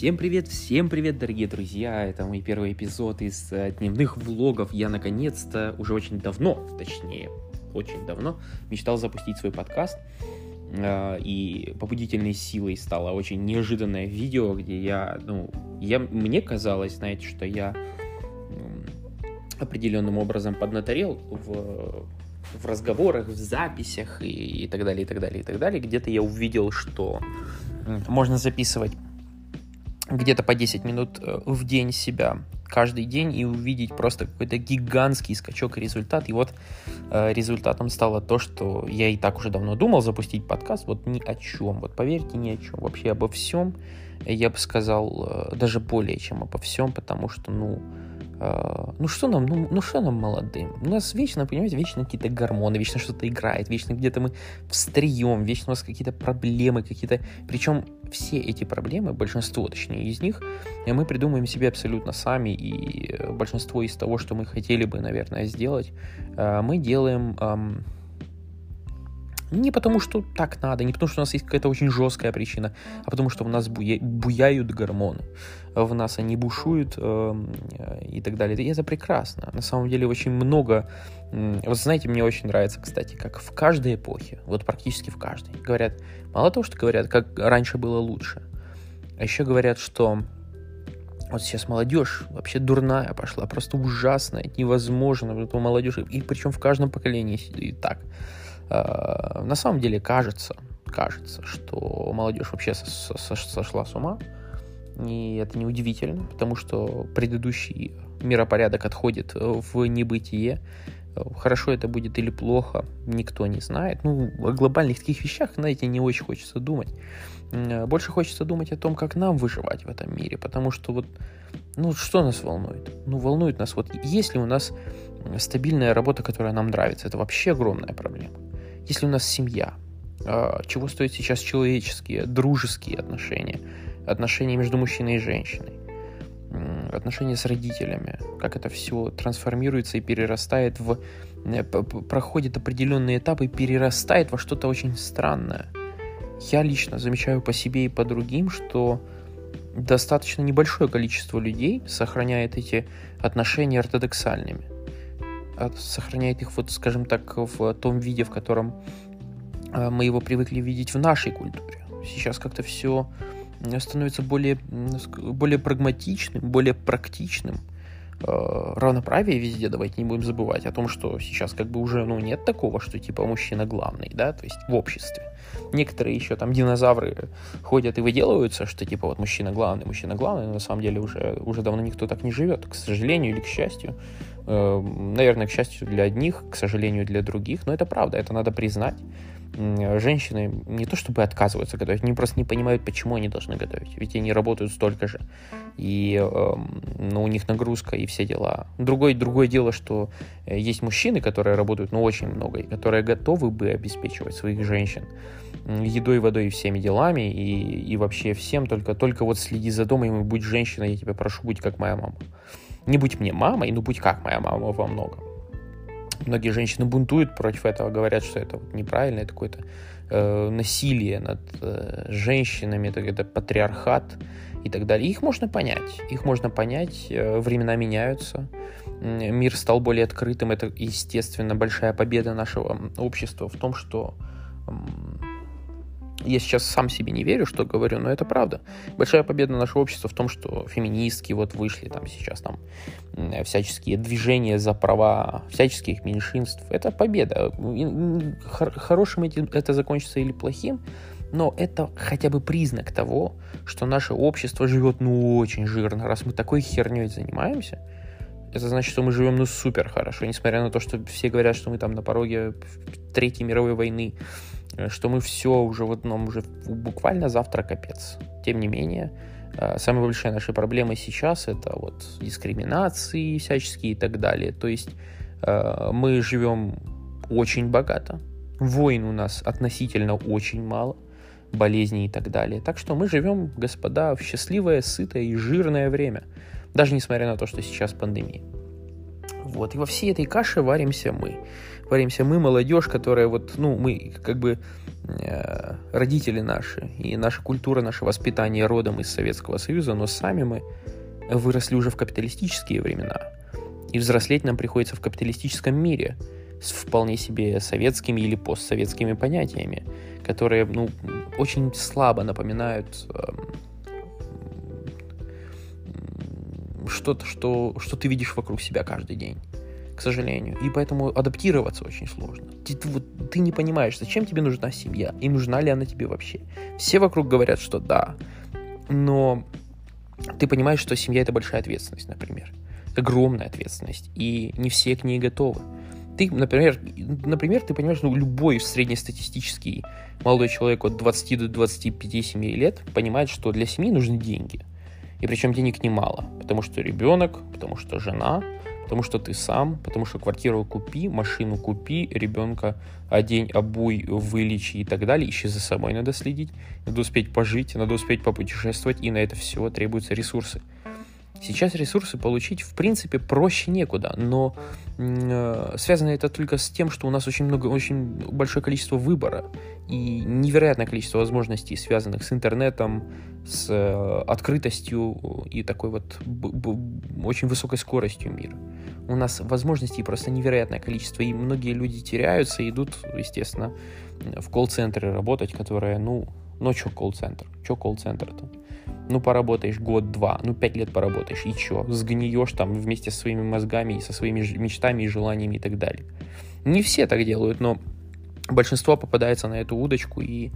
Всем привет, всем привет, дорогие друзья! Это мой первый эпизод из э, дневных влогов. Я наконец-то, уже очень давно, точнее, очень давно, мечтал запустить свой подкаст. Э, и побудительной силой стало очень неожиданное видео, где я, ну, я, мне казалось, знаете, что я определенным образом поднаторел в в разговорах, в записях и, и так далее, и так далее, и так далее. Где-то я увидел, что можно записывать где-то по 10 минут э, в день себя каждый день и увидеть просто какой-то гигантский скачок и результат. И вот э, результатом стало то, что я и так уже давно думал запустить подкаст, вот ни о чем, вот поверьте, ни о чем, вообще обо всем, я бы сказал, э, даже более чем обо всем, потому что, ну, ну что нам, ну, ну что нам молодым? У нас вечно, понимаете, вечно какие-то гормоны, вечно что-то играет, вечно где-то мы встреем, вечно у нас какие-то проблемы, какие-то... Причем все эти проблемы, большинство, точнее, из них, мы придумаем себе абсолютно сами, и большинство из того, что мы хотели бы, наверное, сделать, а, мы делаем не потому, что так надо, не потому, что у нас есть какая-то очень жесткая причина, а потому, что в нас буя... буяют гормоны. В нас они бушуют э, и так далее. И это прекрасно. На самом деле очень много... Вот знаете, мне очень нравится, кстати, как в каждой эпохе, вот практически в каждой, говорят, мало того, что говорят, как раньше было лучше, а еще говорят, что вот сейчас молодежь вообще дурная пошла, просто ужасная, невозможно, вот молодежь, и причем в каждом поколении и так. Э, на самом деле кажется, кажется, что молодежь вообще сошла с ума. И это неудивительно, потому что предыдущий миропорядок отходит в небытие. Хорошо это будет или плохо, никто не знает. Ну, о глобальных таких вещах, знаете, не очень хочется думать. Больше хочется думать о том, как нам выживать в этом мире, потому что вот, ну, что нас волнует? Ну, волнует нас вот, есть ли у нас стабильная работа, которая нам нравится, это вообще огромная проблема. Если у нас семья, а, чего стоят сейчас человеческие, дружеские отношения, отношения между мужчиной и женщиной, отношения с родителями, как это все трансформируется и перерастает в... Проходит определенные этапы и перерастает во что-то очень странное. Я лично замечаю по себе и по другим, что достаточно небольшое количество людей сохраняет эти отношения ортодоксальными – сохраняет их, вот, скажем так, в том виде, в котором э, мы его привыкли видеть в нашей культуре. Сейчас как-то все становится более, более прагматичным, более практичным. Э, равноправие везде, давайте не будем забывать о том, что сейчас как бы уже ну, нет такого, что типа мужчина главный, да, то есть в обществе. Некоторые еще там динозавры ходят и выделываются, что типа вот мужчина главный, мужчина главный, но на самом деле уже, уже давно никто так не живет, к сожалению или к счастью. Э, наверное, к счастью для одних, к сожалению для других, но это правда, это надо признать. Женщины не то чтобы отказываются готовить, они просто не понимают, почему они должны готовить, ведь они работают столько же, и э, ну, у них нагрузка и все дела. Другое, другое дело, что э, есть мужчины, которые работают ну, очень много, и которые готовы бы обеспечивать своих женщин едой, водой и всеми делами, и, и вообще всем, только, только вот следи за домом и будь женщиной, я тебя прошу, будь как моя мама. Не будь мне мамой, ну будь как моя мама во многом. Многие женщины бунтуют против этого, говорят, что это неправильно, это какое-то э, насилие над э, женщинами, это, это патриархат и так далее. Их можно понять, их можно понять, э, времена меняются, мир стал более открытым, это, естественно, большая победа нашего общества в том, что я сейчас сам себе не верю, что говорю, но это правда. Большая победа нашего общества в том, что феминистки вот вышли там сейчас там всяческие движения за права всяческих меньшинств. Это победа. Хорошим это закончится или плохим, но это хотя бы признак того, что наше общество живет ну очень жирно. Раз мы такой херней занимаемся, это значит, что мы живем ну супер хорошо, несмотря на то, что все говорят, что мы там на пороге Третьей мировой войны, что мы все уже в одном, уже буквально завтра капец. Тем не менее, э, самые большие наши проблемы сейчас это вот дискриминации всяческие и так далее. То есть э, мы живем очень богато, войн у нас относительно очень мало, болезней и так далее. Так что мы живем, господа, в счастливое, сытое и жирное время, даже несмотря на то, что сейчас пандемия. Вот, и во всей этой каше варимся мы. Варимся мы, молодежь, которая вот, ну, мы как бы э, родители наши и наша культура, наше воспитание родом из Советского Союза, но сами мы выросли уже в капиталистические времена. И взрослеть нам приходится в капиталистическом мире с вполне себе советскими или постсоветскими понятиями, которые ну, очень слабо напоминают э, что-то, что, что ты видишь вокруг себя каждый день к сожалению. И поэтому адаптироваться очень сложно. Ты, вот, ты не понимаешь, зачем тебе нужна семья, и нужна ли она тебе вообще. Все вокруг говорят, что да, но ты понимаешь, что семья это большая ответственность, например. Огромная ответственность, и не все к ней готовы. Ты, например, например, ты понимаешь, ну, любой среднестатистический молодой человек от 20 до 25-7 лет понимает, что для семьи нужны деньги. И причем денег немало, потому что ребенок, потому что жена, потому что ты сам, потому что квартиру купи, машину купи, ребенка одень, обуй, вылечи и так далее. Еще за собой надо следить, надо успеть пожить, надо успеть попутешествовать, и на это все требуются ресурсы. Сейчас ресурсы получить, в принципе, проще некуда, но э, связано это только с тем, что у нас очень много, очень большое количество выбора и невероятное количество возможностей, связанных с интернетом, с э, открытостью и такой вот очень высокой скоростью мира. У нас возможностей просто невероятное количество, и многие люди теряются, идут, естественно, в колл-центры работать, которые, ну, ну, что колл-центр? Что колл-центр-то? Ну, поработаешь год-два, ну, пять лет поработаешь, и чё? Сгниешь там вместе со своими мозгами и со своими мечтами и желаниями и так далее. Не все так делают, но большинство попадается на эту удочку и,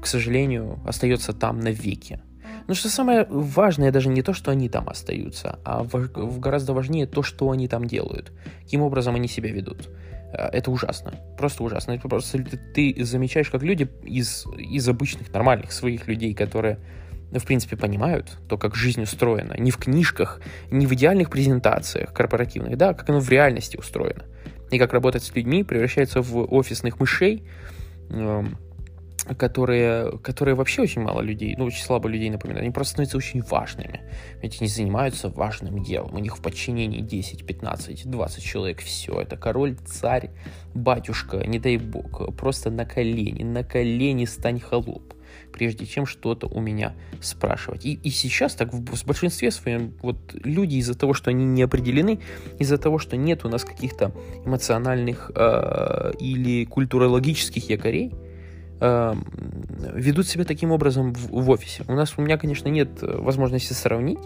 к сожалению, остается там навеки. Но что самое важное даже не то, что они там остаются, а в, гораздо важнее то, что они там делают, каким образом они себя ведут. Э, это ужасно, просто ужасно. Это просто ты замечаешь, как люди из, из обычных, нормальных своих людей, которые ну, в принципе, понимают то, как жизнь устроена. Не в книжках, не в идеальных презентациях корпоративных, да, как оно в реальности устроено. И как работать с людьми превращается в офисных мышей, эм, которые, которые вообще очень мало людей, ну, очень слабо людей напоминают. Они просто становятся очень важными. Ведь они занимаются важным делом. У них в подчинении 10, 15, 20 человек. Все, это король, царь, батюшка, не дай бог. Просто на колени, на колени стань холоп прежде чем что-то у меня спрашивать. И, и сейчас так в, в большинстве своем вот люди из-за того, что они не определены, из-за того, что нет у нас каких-то эмоциональных э, или культурологических якорей, э, ведут себя таким образом в, в офисе. У нас у меня, конечно, нет возможности сравнить,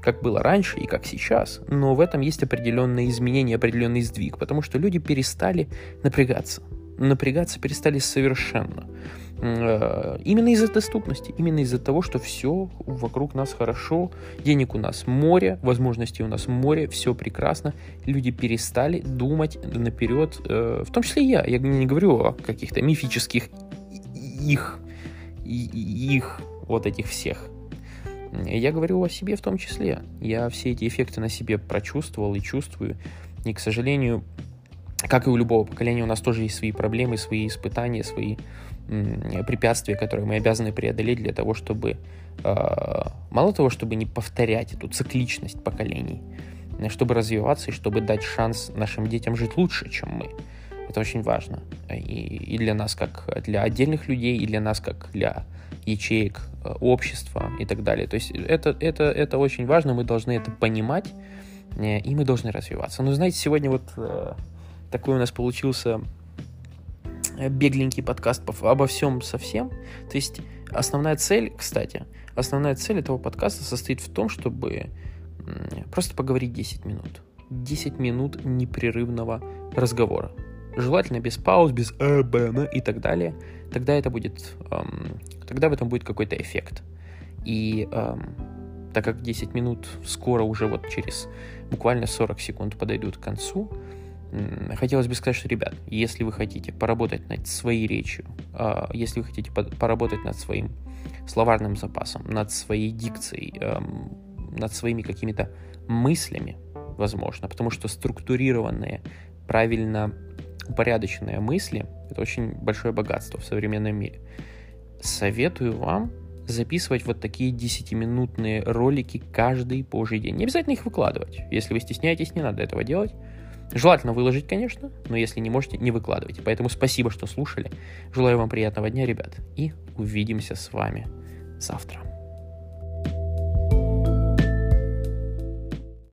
как было раньше и как сейчас, но в этом есть определенные изменения, определенный сдвиг, потому что люди перестали напрягаться. Напрягаться перестали совершенно. Э, именно из-за доступности, именно из-за того, что все вокруг нас хорошо, денег у нас море, возможностей у нас море, все прекрасно, люди перестали думать наперед, э, в том числе я, я не говорю о каких-то мифических их, их вот этих всех. Я говорю о себе в том числе. Я все эти эффекты на себе прочувствовал и чувствую. И, к сожалению, как и у любого поколения, у нас тоже есть свои проблемы, свои испытания, свои препятствия, которые мы обязаны преодолеть для того, чтобы а, мало того, чтобы не повторять эту цикличность поколений, чтобы развиваться и чтобы дать шанс нашим детям жить лучше, чем мы. Это очень важно. И, и для нас, как для отдельных людей, и для нас, как для ячеек э, общества и так далее. То есть это, это, это очень важно, мы должны это понимать, э, и мы должны развиваться. Но знаете, сегодня вот э, такой у нас получился бегленький подкаст обо всем совсем. То есть основная цель, кстати, основная цель этого подкаста состоит в том, чтобы просто поговорить 10 минут. 10 минут непрерывного разговора. Желательно без пауз, без э, н и так далее. Тогда это будет, эм, тогда в этом будет какой-то эффект. И эм, так как 10 минут скоро уже вот через буквально 40 секунд подойдут к концу, хотелось бы сказать, что, ребят, если вы хотите поработать над своей речью, а, если вы хотите поработать над своим словарным запасом, над своей дикцией, эм, над своими какими-то мыслями, возможно, потому что структурированные, правильно упорядоченные мысли — это очень большое богатство в современном мире. Советую вам записывать вот такие 10-минутные ролики каждый божий день. Не обязательно их выкладывать. Если вы стесняетесь, не надо этого делать. Желательно выложить, конечно, но если не можете, не выкладывайте. Поэтому спасибо, что слушали. Желаю вам приятного дня, ребят, и увидимся с вами завтра.